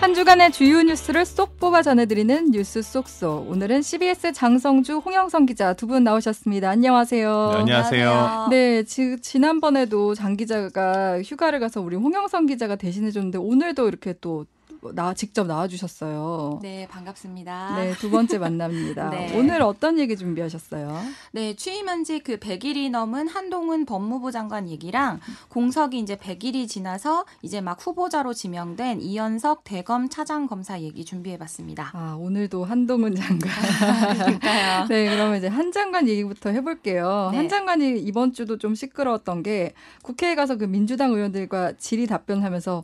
한 주간의 주요 뉴스를 쏙 뽑아 전해드리는 뉴스 쏙쏙. 오늘은 CBS 장성주, 홍영성 기자 두 분 나오셨습니다. 안녕하세요. 네, 안녕하세요. 네, 지, 지난번에도 장 기자가 휴가를 가서 우리 홍영성 기자가 대신해줬는데 오늘도 이렇게 또 나 직접 나와주셨어요. 네, 반갑습니다. 네, 두 번째 만납니다. 네. 오늘 어떤 얘기 준비하셨어요? 네, 취임한 지 그 100일이 넘은 한동훈 법무부 장관 얘기랑 공석이 이제 100일이 지나서 이제 막 후보자로 지명된 이현석 대검 차장 검사 얘기 준비해 봤습니다. 아, 오늘도 한동훈 장관. 그러니까요. 네, 그러면 이제 한 장관 얘기부터 해볼게요. 네. 한 장관이 이번 주도 좀 시끄러웠던 게 국회에 가서 그 민주당 의원들과 질의 답변하면서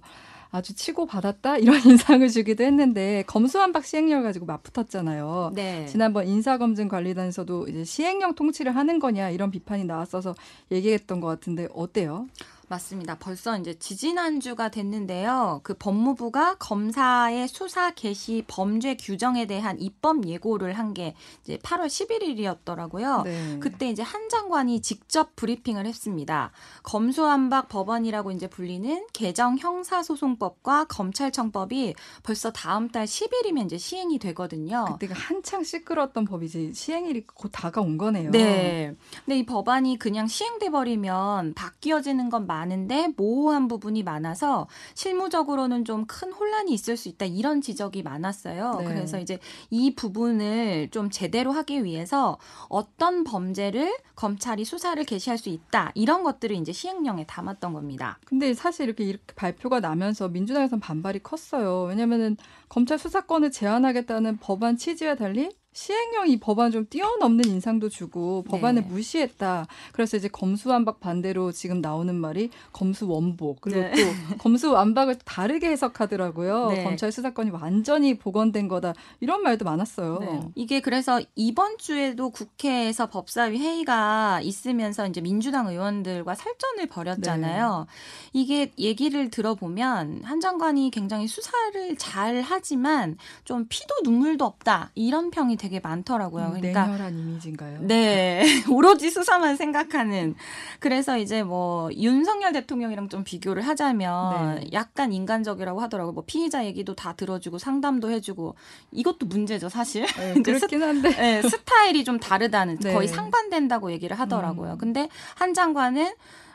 아주 치고 받았다 이런 인상을 주기도 했는데 검수완박 시행령을 가지고 맞붙었잖아요. 네. 지난번 인사검증관리단에서도 이제 시행령 통치를 하는 거냐 이런 비판이 나왔어서 얘기했던 것 같은데 어때요? 맞습니다. 벌써 이제 지지난주가 됐는데요. 그 법무부가 검사의 수사 개시 범죄 규정에 대한 입법 예고를 한 게 이제 8월 11일이었더라고요. 네. 그때 이제 한 장관이 직접 브리핑을 했습니다. 검수완박 법원이라고 이제 불리는 개정 형사소송법과 검찰청법이 벌써 다음 달 10일이면 이제 시행이 되거든요. 그때가 한창 시끄러웠던 법이지 시행일이 곧 다가온 거네요. 네. 근데 이 법안이 그냥 시행돼 버리면 바뀌어지는 건 많은데 모호한 부분이 많아서 실무적으로는 좀 큰 혼란이 있을 수 있다 이런 지적이 많았어요. 네. 그래서 이제 이 부분을 좀 제대로 하기 위해서 어떤 범죄를 검찰이 수사를 개시할 수 있다 이런 것들을 이제 시행령에 담았던 겁니다. 근데 사실 이렇게 이렇게 발표가 나면서 민주당에선 반발이 컸어요. 왜냐면은 검찰 수사권을 제한하겠다는 법안 취지와 달리 시행령 이 법안 좀 뛰어넘는 인상도 주고 법안을 네. 무시했다. 그래서 이제 검수완박 반대로 지금 나오는 말이 검수원복 그리고 네. 또 검수완박을 다르게 해석하더라고요. 네. 검찰 수사권이 완전히 복원된 거다 이런 말도 많았어요. 네. 이게 그래서 이번 주에도 국회에서 법사위 회의가 있으면서 이제 민주당 의원들과 설전을 벌였잖아요. 이게 얘기를 들어보면 한 장관이 굉장히 수사를 잘 하지만 좀 피도 눈물도 없다 이런 평이 되게 많더라고요. 음, 그러니까 냉혈한 이미지인가요? 네. 오로지 수사만 생각하는. 그래서 이제 뭐 윤석열 대통령이랑 좀 비교를 하자면 네. 약간 인간적이라고 하더라고요. 뭐 피의자 얘기도 다 들어주고 상담도 해주고 이것도 문제죠, 사실. 네, 그렇긴 한데 네, 스타일이 좀 다르다는 네. 거의 상반된다고 얘기를 하더라고요. 음. 근데 한 장관은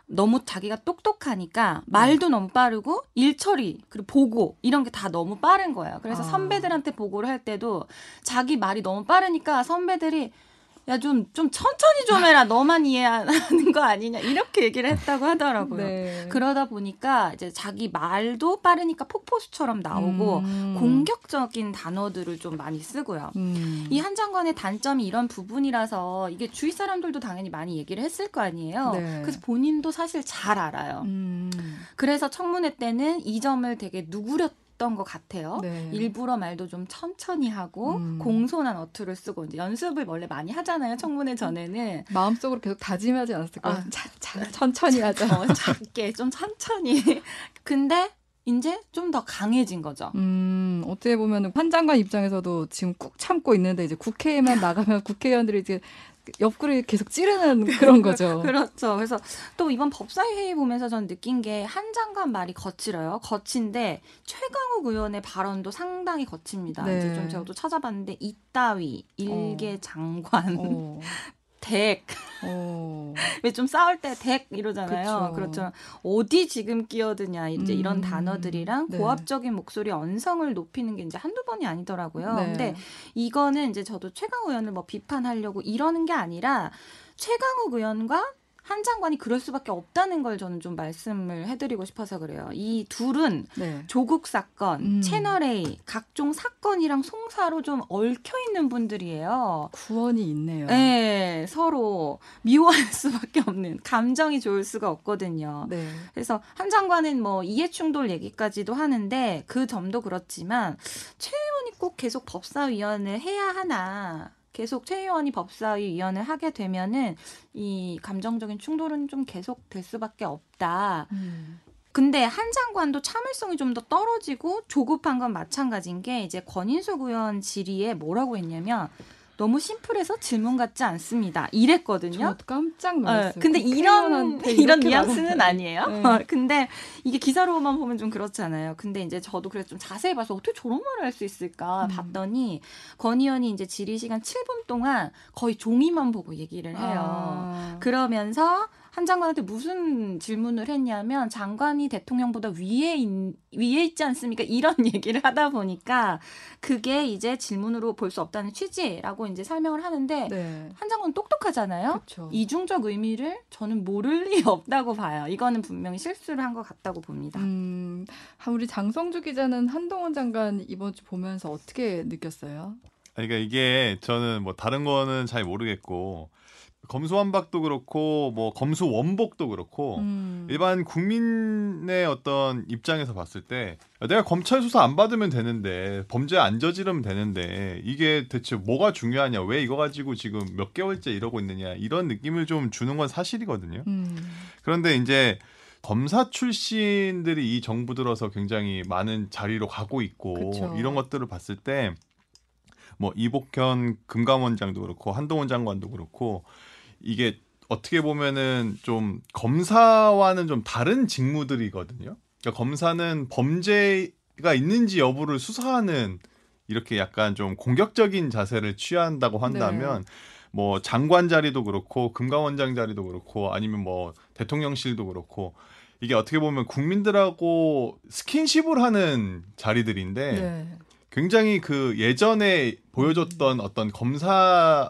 너무 자기가 똑똑하니까 네. 말도 너무 빠르고 일 처리 그리고 보고 이런 게 다 너무 빠른 거예요. 그래서 아. 선배들한테 보고를 할 때도 자기 말이 너무 빠르니까 선배들이 야 좀 좀 천천히 좀 해라 너만 이해하는 거 아니냐 이렇게 얘기를 했다고 하더라고요. 네. 그러다 보니까 이제 자기 말도 빠르니까 폭포수처럼 나오고 음. 공격적인 단어들을 좀 많이 쓰고요. 음. 이한 장관의 단점이 이런 부분이라서 이게 주위 사람들도 당연히 많이 얘기를 했을 거 아니에요. 네. 그래서 본인도 사실 잘 알아요. 음. 그래서 청문회 때는 이 점을 되게 누구렸 던 것 같아요. 네. 일부러 말도 좀 천천히 하고 음. 공손한 어투를 쓰고 이제 연습을 원래 많이 하잖아요. 청문회 전에는 마음속으로 계속 다짐하지 않았을까요? 아, 자, 자, 천천히 하자. 어, 작게 좀 천천히. 근데 이제 좀 더 강해진 거죠. 음, 어떻게 보면 한 장관 입장에서도 지금 꾹 참고 있는데 이제 국회에만 나가면 국회의원들이 이제 옆구리 계속 찌르는 그런 거죠. 그렇죠. 그래서 또 이번 법사위 회의 보면서 전 느낀 게 한 장관 말이 거칠어요. 거친데 최강욱 의원의 발언도 상당히 거칩니다. 네. 이제 좀 저도 찾아봤는데 이따위, 일개 장관, 어, 덱. 어. 왜좀 싸울 때 덱 이러잖아요. 그쵸. 그렇죠. 어디 지금 끼어드냐 이제 음, 이런 단어들이랑 네. 고압적인 목소리 언성을 높이는 게 이제 한두 번이 아니더라고요. 네. 근데 이거는 이제 저도 최강욱 의원을 뭐 비판하려고 이러는 게 아니라 최강욱 의원과 한 장관이 그럴 수밖에 없다는 걸 저는 좀 말씀을 해드리고 싶어서 그래요. 이 둘은 네. 조국 사건, 음. 채널 A, 각종 사건이랑 송사로 좀 얽혀 있는 분들이에요. 구원이 있네요. 네, 서로 미워할 수밖에 없는 감정이 좋을 수가 없거든요. 네. 그래서 한 장관은 뭐 이해 충돌 얘기까지도 하는데 그 점도 그렇지만 최 의원이 꼭 계속 법사위원을 해야 하나 계속 최 의원이 법사위원을 하게 되면은 이 감정적인 충돌은 좀 계속 될 수밖에 없다. 음. 근데 한 장관도 참을성이 좀 더 떨어지고 조급한 건 마찬가지인 게 이제 권인숙 의원 질의에 뭐라고 했냐면 너무 심플해서 질문 같지 않습니다. 이랬거든요. 깜짝 놀랐어요. 네, 근데 이런 이런 뉘앙스는 아니에요. 네. 근데 이게 기사로만 보면 좀 그렇잖아요. 근데 이제 저도 그래서 좀 자세히 봐서 어떻게 저런 말을 할 수 있을까 음. 봤더니 권 의원이 이제 질의 시간 7분 동안 거의 종이만 보고 얘기를 해요. 아. 그러면서 한 장관한테 무슨 질문을 했냐면 장관이 대통령보다 위에 있, 위에 있지 않습니까? 이런 얘기를 하다 보니까 그게 이제 질문으로 볼 수 없다는 취지라고 이제 설명을 하는데 네. 한 장관 똑똑하잖아요. 그렇죠. 이중적 의미를 저는 모를 리 없다고 봐요. 이거는 분명히 실수를 한 것 같다고 봅니다. 음, 한 우리 장성주 기자는 한동훈 장관 이번 주 보면서 어떻게 느꼈어요? 그러니까 이게 저는 뭐 다른 거는 잘 모르겠고 검수완박도 그렇고 뭐 검수원복도 그렇고 음. 일반 국민의 어떤 입장에서 봤을 때 내가 검찰 수사 안 받으면 되는데 범죄 안 저지르면 되는데 이게 대체 뭐가 중요하냐 왜 이거 가지고 지금 몇 개월째 이러고 있느냐 이런 느낌을 좀 주는 건 사실이거든요. 음. 그런데 이제 검사 출신들이 이 정부 들어서 굉장히 많은 자리로 가고 있고 그쵸. 이런 것들을 봤을 때 뭐 이복현 금감원장도 그렇고 한동훈 장관도 그렇고 이게 어떻게 보면은 좀 검사와는 좀 다른 직무들이거든요. 그러니까 검사는 범죄가 있는지 여부를 수사하는 이렇게 약간 좀 공격적인 자세를 취한다고 한다면 뭐 장관 자리도 그렇고 금감원장 자리도 그렇고 아니면 뭐 대통령실도 그렇고 이게 어떻게 보면 국민들하고 스킨십을 하는 자리들인데 네. 굉장히 그 예전에 보여줬던 어떤 검사에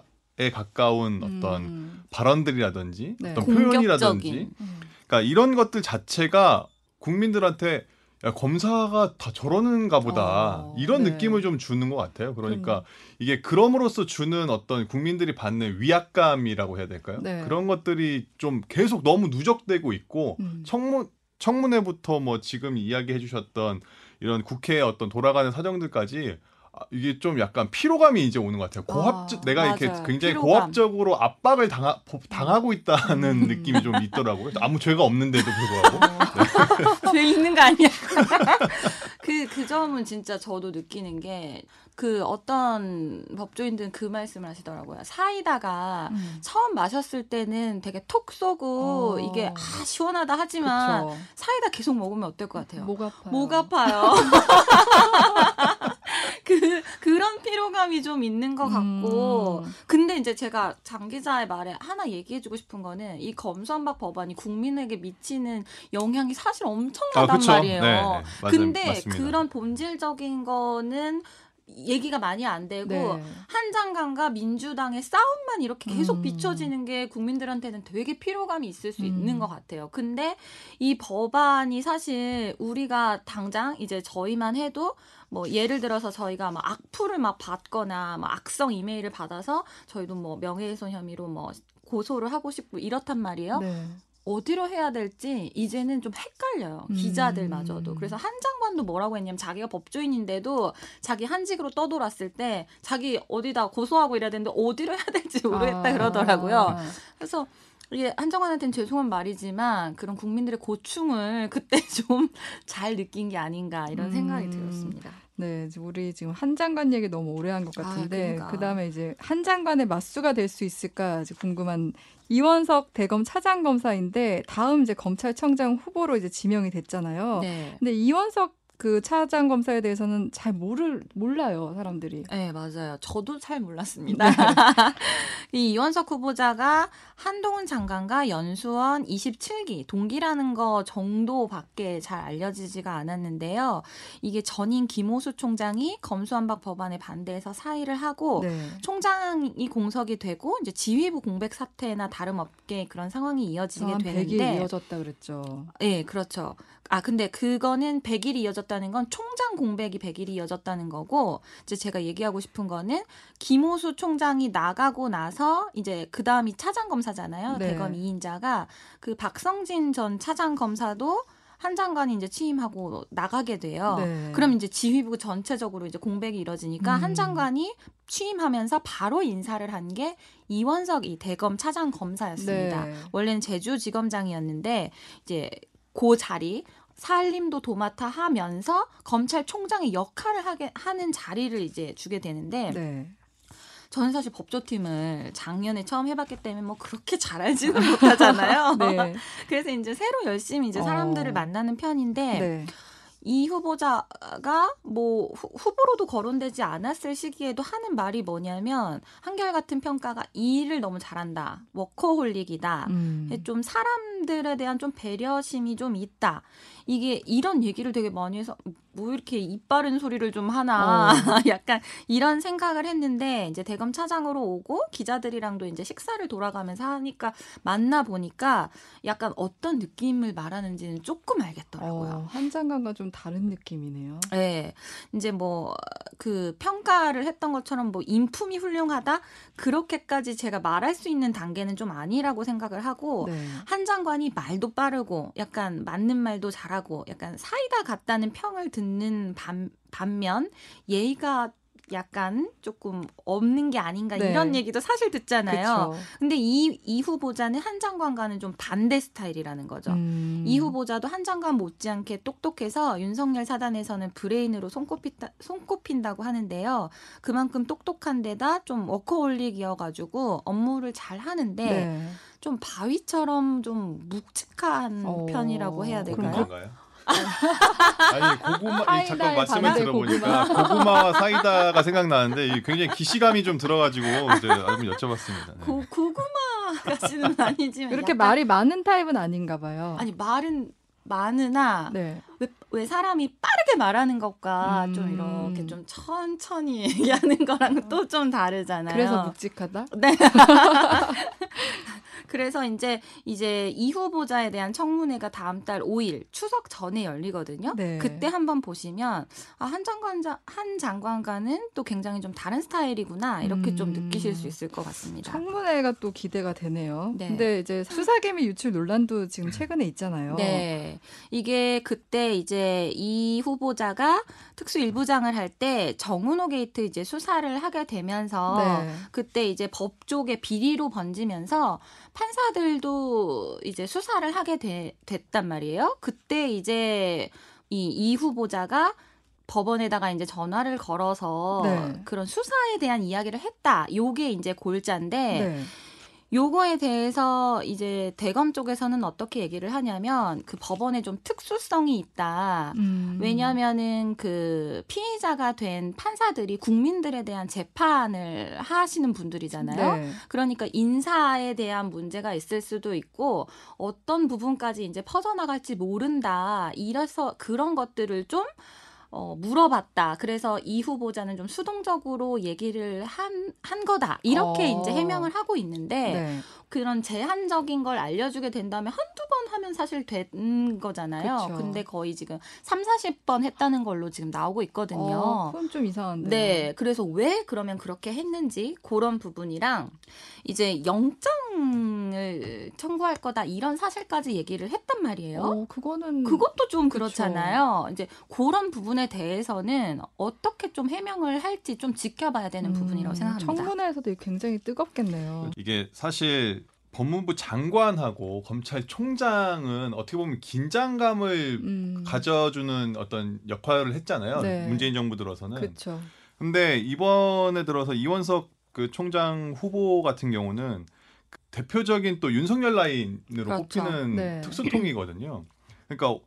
가까운 어떤 음. 발언들이라든지 네. 어떤. 표현이라든지 음. 그러니까 이런 것들 자체가 국민들한테 야, 검사가 다 저러는가 보다 어, 이런 네. 느낌을 좀 주는 것 같아요. 그러니까 음. 이게 그럼으로써 주는 어떤 국민들이 받는 위압감이라고 해야 될까요? 네. 그런 것들이 좀 계속 너무 누적되고 있고 음. 청문 청문회부터 뭐 지금 이야기해 주셨던 이런 국회의 어떤 돌아가는 사정들까지 아, 이게 좀 약간 피로감이 이제 오는 것 같아요. 고압 아, 내가 이렇게 맞아요. 굉장히 피로감. 고압적으로 압박을 당하, 당하고 있다는 음. 느낌이 좀 있더라고요. 아무 죄가 없는데도 불구하고. 어. 죄 있는 거 아니야? 그, 그 점은 진짜 저도 느끼는 게, 그 어떤 법조인들은 그 말씀을 하시더라고요. 사이다가 음. 처음 마셨을 때는 되게 톡 쏘고, 어. 이게, 아, 시원하다 하지만, 그쵸. 사이다 계속 먹으면 어떨 것 같아요? 목 아파요. 목 아파요. 그, 그런 피로감이 좀 있는 것 같고. 음. 근데 이제 제가 장 기자의 말에 하나 얘기해주고 싶은 거는 이 검수완박 법안이 국민에게 미치는 영향이 사실 엄청나단 그쵸? 말이에요. 네, 네. 맞아요. 근데 맞습니다. 그런 본질적인 거는 얘기가 많이 안 되고 네. 한 장관과 민주당의 싸움만 이렇게 계속 음. 비춰지는 게 국민들한테는 되게 피로감이 있을 수 음. 있는 것 같아요. 근데 이 법안이 사실 우리가 당장 이제 저희만 해도 뭐 예를 들어서 저희가 막 악플을 막 받거나 막 악성 이메일을 받아서 저희도 뭐 명예훼손 혐의로 뭐 고소를 하고 싶고 이렇단 말이에요. 네. 어디로 해야 될지 이제는 좀 헷갈려요. 음. 기자들마저도. 그래서 한 장관도 뭐라고 했냐면 자기가 법조인인데도 자기 한직으로 떠돌았을 때 자기 어디다 고소하고 이래야 되는데 어디로 해야 될지 모르겠다 아. 그러더라고요. 그래서 이게 한정환한테는 죄송한 말이지만 그런 국민들의 고충을 그때 좀 잘 느낀 게 아닌가 이런 생각이 음. 들었습니다. 네, 우리 지금 한 장관 얘기 너무 오래 한것 아, 같은데 그러니까. 그 다음에 이제 한 장관의 맞수가 될 수 있을까 궁금한 이원석 대검 차장 검사인데 다음 이제 검찰청장 후보로 이제 지명이 됐잖아요. 네. 근데 이원석 그 차장 검사에 대해서는 잘 모를 몰라요 사람들이. 네, 맞아요. 저도 잘 몰랐습니다. 이 이원석 후보자가 한동훈 장관과 연수원 27기 동기라는 거 정도밖에 잘 알려지지가 않았는데요. 이게 전임 김호수 총장이 검수완박 법안에 반대해서 사의를 하고 네. 총장이 공석이 되고 이제 지휘부 공백 사태나 다름없게 그런 상황이 이어지게 한 100일 되는데 이어졌다 그랬죠. 예, 그렇죠. 아, 근데 그거는 100일이 이어졌 다는 건 총장 공백이 100일이 이어졌다는 거고, 이제 제가 얘기하고 싶은 거는 김호수 총장이 나가고 나서 이제 그 다음이 차장 검사잖아요. 네. 대검 2인자가 그 박성진 전 차장 검사도 한 장관이 이제 취임하고 나가게 돼요. 네. 그럼 이제 지휘부 전체적으로 이제 공백이 이뤄지니까 음. 한 장관이 취임하면서 바로 인사를 한 게 이원석 이 대검 차장 검사였습니다. 네. 원래는 제주지검장이었는데 이제 그 자리 살림도 도맡아 하면서 검찰총장의 역할을 하게 하는 자리를 이제 주게 되는데 네. 저는 사실 법조팀을 작년에 처음 해봤기 때문에 뭐 그렇게 잘 알지는 못하잖아요. 네. 그래서 이제 새로 열심히 이제 사람들을 어. 만나는 편인데 네. 이 후보자가 뭐 후, 후보로도 거론되지 않았을 시기에도 하는 말이 뭐냐면 한결같은 평가가 이 일을 너무 잘한다, 워커홀릭이다, 음. 좀 사람들에 대한 좀 배려심이 좀 있다. 이게 이런 얘기를 되게 많이 해서 뭐 이렇게 입 바른 소리를 좀 하나 어. 약간 이런 생각을 했는데 이제 대검 차장으로 오고 기자들이랑도 이제 식사를 돌아가면서 하니까 만나 보니까 약간 어떤 느낌을 말하는지는 조금 알겠더라고요. 어, 한 장관과 좀 다른 느낌이네요. 네. 이제 뭐, 그 평가를 했던 것처럼 뭐 인품이 훌륭하다? 그렇게까지 제가 말할 수 있는 단계는 좀 아니라고 생각을 하고, 네. 한 장관이 말도 빠르고, 약간 맞는 말도 잘하고, 약간 사이다 같다는 평을 듣는 반, 반면, 예의가 약간 조금 없는 게 아닌가 네. 이런 얘기도 사실 듣잖아요. 그쵸. 근데 이, 이 후보자는 한 장관과는 좀 반대 스타일이라는 거죠. 음. 이 후보자도 한 장관 못지않게 똑똑해서 윤석열 사단에서는 브레인으로 손꼽힌다, 손꼽힌다고 하는데요. 그만큼 똑똑한 데다 좀 워커홀릭이어가지고 업무를 잘 하는데 네. 좀 바위처럼 좀 묵직한 어, 편이라고 해야 될까요? 그런가? 그런가요? 아니 고구마 이 잠깐 말씀을 반대 들어보니까 고구마 와 사이다가 생각나는데 이 굉장히 기시감이 좀 들어가지고 이제 한번 여쭤봤습니다. 네. 고, 고구마까지는 아니지만 이렇게 약간- 말이 많은 타입은 아닌가 봐요. 아니 말은 많으나 네. 왜, 왜 사람이 빠르게 말하는 것과 음. 좀 이렇게 좀 천천히 얘기하는 거랑 또좀 다르잖아요. 그래서 묵직하다? 네. 그래서 이제 이제 이 후보자에 대한 청문회가 다음 달 5일 추석 전에 열리거든요. 네. 그때 한번 보시면 아, 한 장관자 한 장관과는 또 굉장히 좀 다른 스타일이구나 이렇게 좀 음. 느끼실 수 있을 것 같습니다. 청문회가 또 기대가 되네요. 네. 근데 이제 수사기밀 유출 논란도 지금 최근에 있잖아요. 네. 이게 그때 이제 이 후보자가 특수 일부장을 할 때 정운호 게이트 이제 수사를 하게 되면서 네. 그때 이제 법조계 비리로 번지면서 판사들도 이제 수사를 하게 되, 됐단 말이에요. 그때 이제 이, 이 후보자가 법원에다가 이제 전화를 걸어서 네. 그런 수사에 대한 이야기를 했다. 요게 이제 골자인데 네. 요거에 대해서 이제 대검 쪽에서는 어떻게 얘기를 하냐면 그 법원에 좀 특수성이 있다. 음. 왜냐하면은 그 피해자가 된 판사들이 국민들에 대한 재판을 하시는 분들이잖아요. 네. 그러니까 인사에 대한 문제가 있을 수도 있고 어떤 부분까지 이제 퍼져나갈지 모른다. 이래서 그런 것들을 좀 어, 물어봤다. 그래서 이 후보자는 좀 수동적으로 얘기를 한, 한 거다. 이렇게 어. 이제 해명을 하고 있는데 네. 그런 제한적인 걸 알려주게 된다면 한두 번 하면 사실 된 거잖아요. 그쵸. 근데 거의 지금 3, 40번 했다는 걸로 지금 나오고 있거든요. 어, 그건 좀 이상한데. 네. 그래서 왜 그러면 그렇게 했는지 그런 부분이랑 이제 영장을 청구할 거다 이런 사실까지 얘기를 했단 말이에요. 어, 그거는 그것도 좀 그쵸. 그렇잖아요. 이제 그런 부분에 대해서는 어떻게 좀 해명을 할지 좀 지켜봐야 되는 부분이라고 음, 생각합니다. 청문회에서도 굉장히 뜨겁겠네요. 이게 사실 법무부 장관하고 검찰총장은 어떻게 보면 긴장감을 음. 가져주는 어떤 역할을 했잖아요. 네. 문재인 정부 들어서는. 그렇죠. 근데 이번에 들어서 이원석 그 총장 후보 같은 경우는 그 대표적인 또 윤석열 라인으로 그렇죠. 꼽히는 네. 특수통이거든요. 그러니까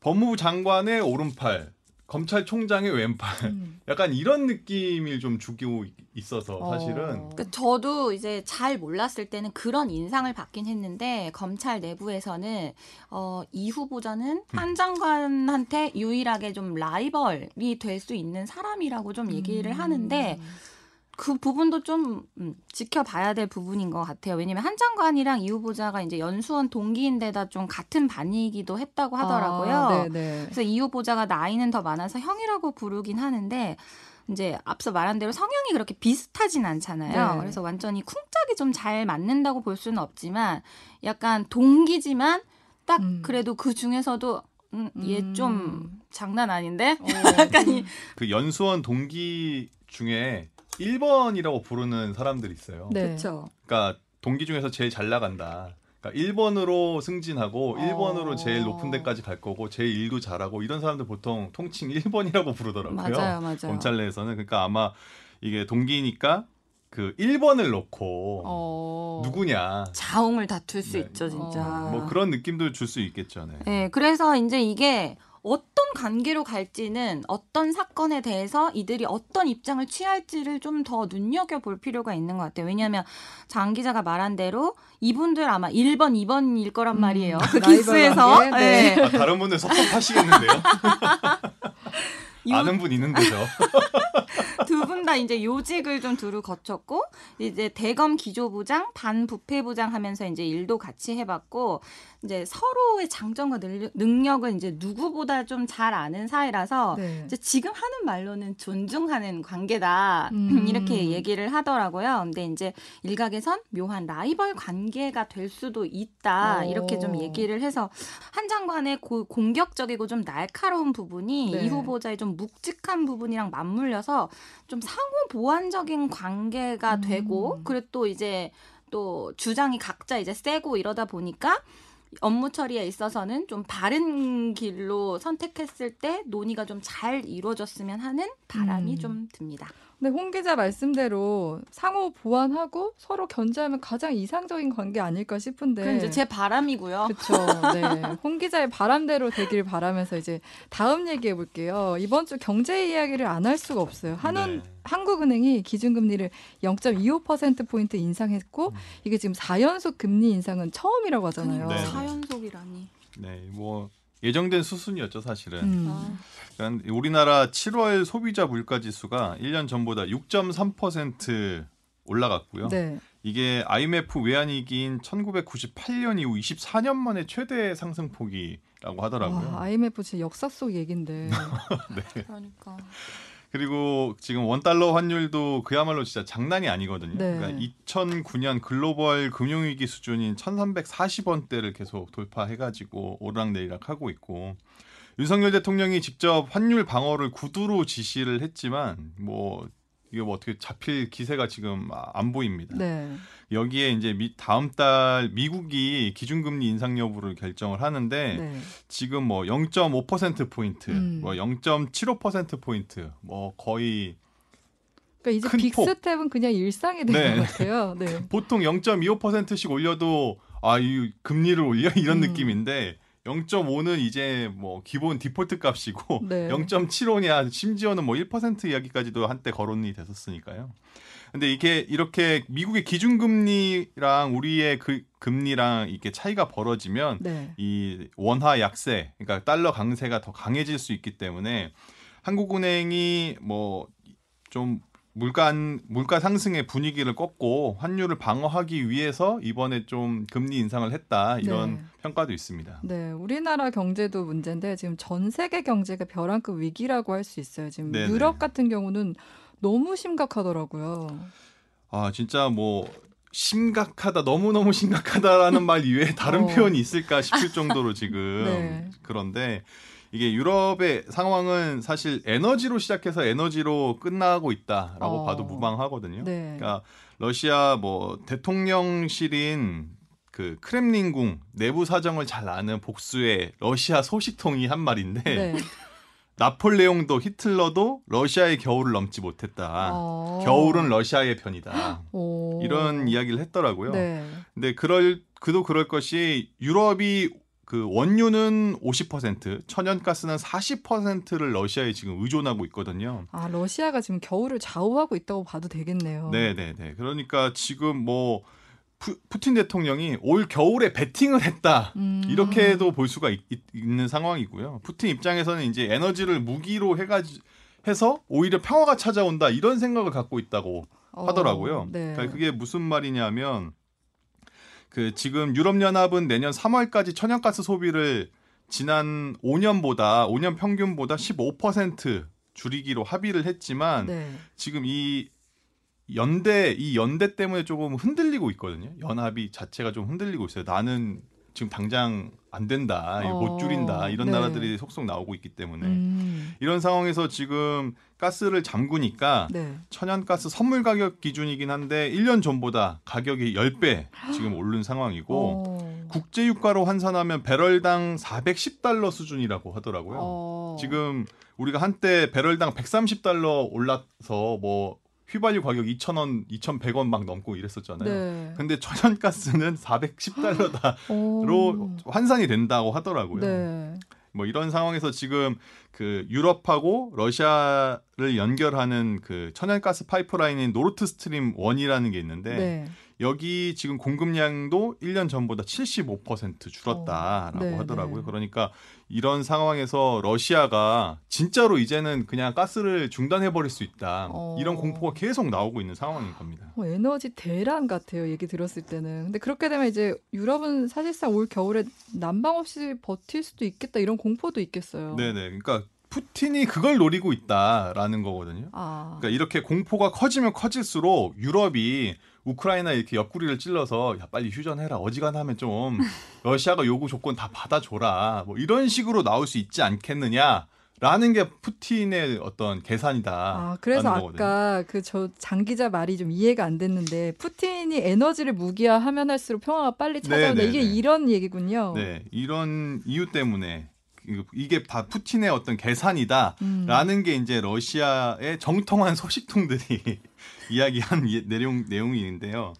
법무부 장관의 오른팔, 검찰총장의 왼팔, 음. 약간 이런 느낌을 좀 주고 있어서 사실은 어. 그 저도 이제 잘 몰랐을 때는 그런 인상을 받긴 했는데 검찰 내부에서는 어, 이 후보자는 음. 한 장관한테 유일하게 좀 라이벌이 될 수 있는 사람이라고 좀 얘기를 음. 하는데 그 부분도 좀 음, 지켜봐야 될 부분인 것 같아요. 왜냐면 한 장관이랑 이 후보자가 이제 연수원 동기인데다 좀 같은 반이기도 했다고 하더라고요. 아, 네네. 그래서 이 후보자가 나이는 더 많아서 형이라고 부르긴 하는데 이제 앞서 말한 대로 성향이 그렇게 비슷하진 않잖아요. 네. 그래서 완전히 쿵짝이 좀 잘 맞는다고 볼 수는 없지만 약간 동기지만 딱 음. 그래도 그 중에서도 음, 얘좀 음. 장난 아닌데 어, 약간 이그 연수원 동기 중에 1번이라고 부르는 사람들이 있어요. 네. 그렇죠. 그러니까 동기 중에서 제일 잘 나간다. 그러니까 1번으로 승진하고 어. 1번으로 제일 높은 데까지 갈 거고 제일 일도 잘하고 이런 사람들 보통 통칭 1번이라고 부르더라고요. 맞아요, 맞아요. 검찰 내에서는 그러니까 아마 이게 동기니까 그 1번을 놓고 어. 누구냐 자웅을 다툴 수 네. 있죠, 진짜. 어. 뭐 그런 느낌도 줄 수 있겠죠. 네. 네, 그래서 이제 이게 어떤 관계로 갈지는 어떤 사건에 대해서 이들이 어떤 입장을 취할지를 좀 더 눈여겨 볼 필요가 있는 것 같아요. 왜냐하면 장 기자가 말한 대로 이분들 아마 1번, 2번일 거란 음, 말이에요. 그 라이벌 기수에서. 관계? 네. 아, 다른 분들 섭섭하시겠는데요? 요- 아는 분 있는 거죠. 두 분 다 이제 요직을 좀 두루 거쳤고 이제 대검 기조부장, 반부패부장 하면서 이제 일도 같이 해봤고 이제 서로의 장점과 늘- 능력을 이제 누구보다 좀 잘 아는 사이라서 네. 이제 지금 하는 말로는 존중하는 관계다 음. 이렇게 얘기를 하더라고요. 근데 이제 일각에선 묘한 라이벌 관계가 될 수도 있다 어. 이렇게 좀 얘기를 해서 한 장관의 고- 공격적이고 좀 날카로운 부분이 네. 이 후보자의 좀 묵직한 부분이랑 맞물려서 좀 상호 보완적인 관계가 음. 되고 그리고 또 이제 또 주장이 각자 이제 세고 이러다 보니까 업무 처리에 있어서는 좀 바른 길로 선택했을 때 논의가 좀 잘 이루어졌으면 하는 바람이 음. 좀 듭니다. 근데 홍 기자 말씀대로 상호 보완하고 서로 견제하면 가장 이상적인 관계 아닐까 싶은데. 그럼 이제 제 바람이고요. 그렇죠. 네. 홍 기자의 바람대로 되길 바라면서 이제 다음 얘기해 볼게요. 이번 주 경제 이야기를 안 할 수가 없어요. 한원 네. 한국은행이 기준금리를 0.25% 포인트 인상했고 음. 이게 지금 4연속 금리 인상은 처음이라고 하잖아요. 네. 사연속이라니. 네, 뭐 예정된 수순이었죠, 사실은. 음. 아, 그러니까 우리나라 7월 소비자 물가 지수가 1년 전보다 6.3% 올라갔고요. 네. 이게 IMF 외환위기인 1998년 이후 24년 만에 최대 상승폭이라고 하더라고요. 와, IMF 진짜 역사 속 얘긴데. 그러니까. 그리고 지금 원달러 환율도 그야말로 진짜 장난이 아니거든요. 네. 그러니까 2009년 글로벌 금융위기 수준인 1340원대를 계속 돌파해가지고 오르락내리락 하고 있고 윤석열 대통령이 직접 환율 방어를 구두로 지시를 했지만 뭐 이게 뭐 어떻게 잡힐 기세가 지금 안 보입니다. 네. 여기에 이제 미, 다음 달 미국이 기준금리 인상 여부를 결정을 하는데 네. 지금 뭐 0.5% 포인트, 음. 뭐0.75% 포인트, 뭐 거의 그러니까 이제. 빅스텝은 그냥 일상이 된 네. 것 같아요. 네. 보통 0.25%씩 올려도 아, 이 금리를 올려 이런 음. 느낌인데 0.5는 이제 뭐 기본 디폴트 값이고 네. 0.75냐 심지어는 뭐 1% 이야기까지도 한때 거론이 됐었으니까요. 근데 이게 이렇게 미국의 기준금리랑 우리의 그 금리랑 이게 차이가 벌어지면 네. 이 원화 약세, 그러니까 달러 강세가 더 강해질 수 있기 때문에 한국은행이 뭐좀 물가 물가 상승의 분위기를 꺾고 환율을 방어하기 위해서 이번에 좀 금리 인상을 했다 이런 네. 평가도 있습니다. 네, 우리나라 경제도 문제인데 지금 전 세계 경제가 벼랑끝 위기라고 할 수 있어요. 지금 네네. 유럽 같은 경우는 너무 심각하더라고요. 아 진짜 뭐 심각하다 너무 너무 심각하다라는 말 이외에 다른 어. 표현이 있을까 싶을 정도로 지금 네. 그런데 이게 유럽의 상황은 사실 에너지로 시작해서 에너지로 끝나고 있다라고 어. 봐도 무방하거든요. 네. 그러니까 러시아 뭐 대통령실인 그 크렘린궁 내부 사정을 잘 아는 복수의 러시아 소식통이 한 말인데 네. 나폴레옹도 히틀러도 러시아의 겨울을 넘지 못했다. 어. 겨울은 러시아의 편이다. 오. 이런 이야기를 했더라고요. 네. 근데 그럴 그도 그럴 것이 유럽이 그 원유는 50%, 천연가스는 40%를 러시아에 지금 의존하고 있거든요. 아, 러시아가 지금 겨울을 좌우하고 있다고 봐도 되겠네요. 네, 네, 네. 그러니까 지금 뭐 푸, 푸틴 대통령이 올 겨울에 베팅을 했다. 음. 이렇게도 볼 수가 있, 는 상황이고요. 푸틴 입장에서는 이제 에너지를 무기로 해 가지 해서 오히려 평화가 찾아온다 이런 생각을 갖고 있다고 어, 하더라고요. 네. 그러니까 그게 무슨 말이냐면 그 지금 유럽 연합은 내년 3월까지 천연가스 소비를 지난 5년보다 5년 평균보다 15% 줄이기로 합의를 했지만 네. 지금 이 연대 이 연대 때문에 조금 흔들리고 있거든요. 연합이 자체가 좀 흔들리고 있어요. 나는 지금 당장 안 된다, 이거 못 어, 줄인다 이런 네. 나라들이 속속 나오고 있기 때문에 음. 이런 상황에서 지금 가스를 잠그니까 네. 천연가스 선물 가격 기준이긴 한데 1년 전보다 가격이 10배 지금 오른 상황이고 어. 국제 유가로 환산하면 배럴당 410달러 수준이라고 하더라고요. 어. 지금 우리가 한때 배럴당 130달러 올라서 뭐 휘발유 가격 2,000원, 2,100원 막 넘고 이랬었잖아요. 네. 근데 천연가스는 410달러로 오. 환산이 된다고 하더라고요. 네. 뭐 이런 상황에서 지금 그 유럽하고 러시아를 연결하는 그 천연가스 파이프라인인 노르트 스트림 1이라는 게 있는데 네. 여기 지금 공급량도 1년 전보다 75% 줄었다라고 어, 네, 하더라고요. 네. 그러니까 이런 상황에서 러시아가 진짜로 이제는 그냥 가스를 중단해 버릴 수 있다. 어. 이런 공포가 계속 나오고 있는 상황인 겁니다. 어, 에너지 대란 같아요. 얘기 들었을 때는. 근데 그렇게 되면 이제 유럽은 사실상 올 겨울에 난방 없이 버틸 수도 있겠다 이런 공포도 있겠어요. 네 네. 그러니까 푸틴이 그걸 노리고 있다라는 거거든요. 아. 그러니까 이렇게 공포가 커지면 커질수록 유럽이 우크라이나 이렇게 옆구리를 찔러서 야 빨리 휴전해라 어지간하면 좀 러시아가 요구 조건 다 받아줘라 뭐 이런 식으로 나올 수 있지 않겠느냐 라는 게 푸틴의 어떤 계산이다. 아, 그래서 아까 그 저 장 기자 말이 좀 이해가 안 됐는데 푸틴이 에너지를 무기화하면 할수록 평화가 빨리 찾아온다. 네, 네, 이게 네. 이런 얘기군요. 네 이런 이유 때문에 이게 다 푸틴의 어떤 계산이다. 음. 라는 게 이제 러시아의 정통한 소식통들이 이야기한 이- 내용 내용이 있는데요.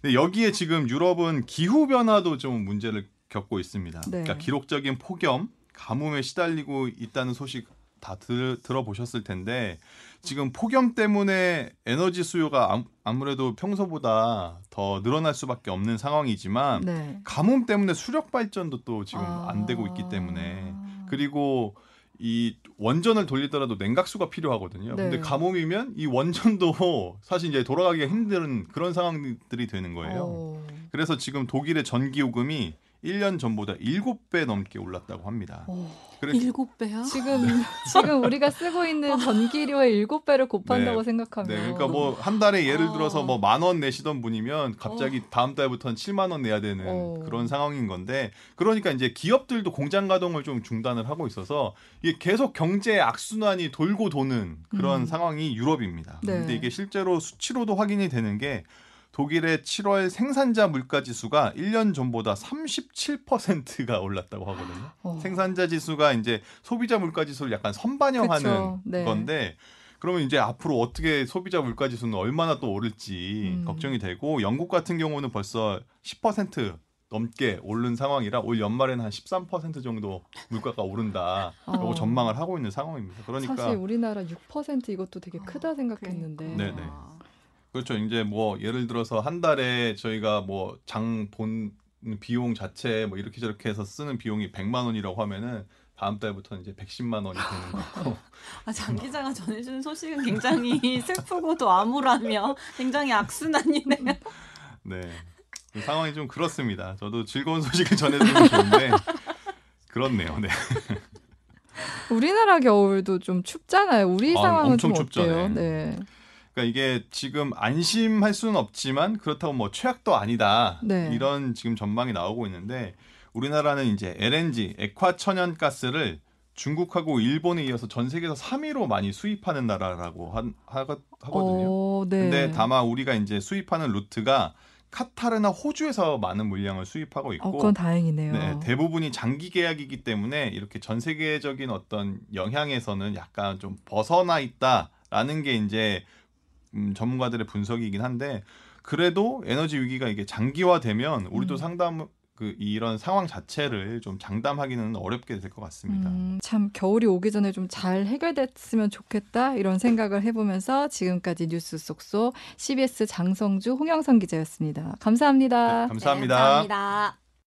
근데 여기에 지금 유럽은 기후 변화도 좀 문제를 겪고 있습니다. 네. 그러니까 기록적인 폭염, 가뭄에 시달리고 있다는 소식 다 들, 들어보셨을 텐데 지금 폭염 때문에 에너지 수요가 암- 아무래도 평소보다 더 늘어날 수밖에 없는 상황이지만 네. 가뭄 때문에 수력 발전도 또 지금 아. 안 되고 있기 때문에 그리고 이 원전을 돌리더라도 냉각수가 필요하거든요. 네. 근데 가뭄이면 이 원전도 사실 이제 돌아가기가 힘든 그런 상황들이 되는 거예요. 어. 그래서 지금 독일의 전기 요금이 1년 전보다 7배 넘게 올랐다고 합니다. 어. 그래서 일곱 배요? 지금 지금 우리가 쓰고 있는 전기료의 일곱 배를 곱한다고 네. 생각하면 네, 그러니까 뭐 한 달에 예를 어. 들어서 뭐 만 원 내시던 분이면 갑자기 다음 달부터는 7만 원 내야 되는 어. 그런 상황인 건데 그러니까 이제 기업들도 공장 가동을 좀 중단을 하고 있어서 이게 계속 경제 악순환이 돌고 도는 그런 음. 상황이 유럽입니다. 네. 근데 이게 실제로 수치로도 확인이 되는 게 독일의 7월 생산자 물가 지수가 1년 전보다 37%가 올랐다고 하거든요. 어. 생산자 지수가 이제 소비자 물가 지수를 약간 선반영하는. 네. 건데 그러면 이제 앞으로 어떻게 소비자 물가 지수는 얼마나 또 오를지 음. 걱정이 되고 영국 같은 경우는 벌써 10% 넘게 오른 상황이라 올 연말에는 한 13% 정도 물가가 오른다. 라고 어. 전망을 하고 있는 상황입니다. 그러니까 사실 우리나라 6% 이것도 되게 크다 생각했는데. 네, 네. 그렇죠. 이제 뭐 예를 들어서 한 달에 저희가 뭐 장 본 비용 자체 뭐 이렇게 저렇게 해서 쓰는 비용이 100만 원이라고 하면은 다음 달부터는 이제 110만 원이 되는 거고. 아, 장 기자가 전해주는 소식은 굉장히 슬프고도 암울하며 굉장히 악순환이네요. 네. 그 상황이 좀 그렇습니다. 저도 즐거운 소식을 전해드리면 좋은데 그렇네요. 네. 우리나라 겨울도 좀 춥잖아요. 우리 아, 상황은 엄청 좀 춥죠, 어때요? 네. 네. 그러니까 이게 지금 안심할 수는 없지만 그렇다고 뭐 최악도 아니다. 네. 이런 지금 전망이 나오고 있는데 우리나라는 이제 LNG 액화 천연 가스를 중국하고 일본에 이어서 전 세계에서 3위로 많이 수입하는 나라라고 한, 하, 하거든요. 어, 네. 근데 다만 우리가 이제 수입하는 루트가 카타르나 호주에서 많은 물량을 수입하고 있고 어, 그건 다행이네요. 네, 대부분이 장기 계약이기 때문에 이렇게 전 세계적인 어떤 영향에서는 약간 좀 벗어나 있다라는 게 이제 음, 전문가들의 분석이긴 한데 그래도 에너지 위기가 이게 장기화되면 우리도 음. 상담 그 이런 상황 자체를 좀 장담하기는 어렵게 될 것 같습니다. 음, 참 겨울이 오기 전에 좀 잘 해결됐으면 좋겠다 이런 생각을 해보면서 지금까지 뉴스 속속 CBS 장성주 홍영선 기자였습니다. 감사합니다. 네, 감사합니다. 네, 감사합니다.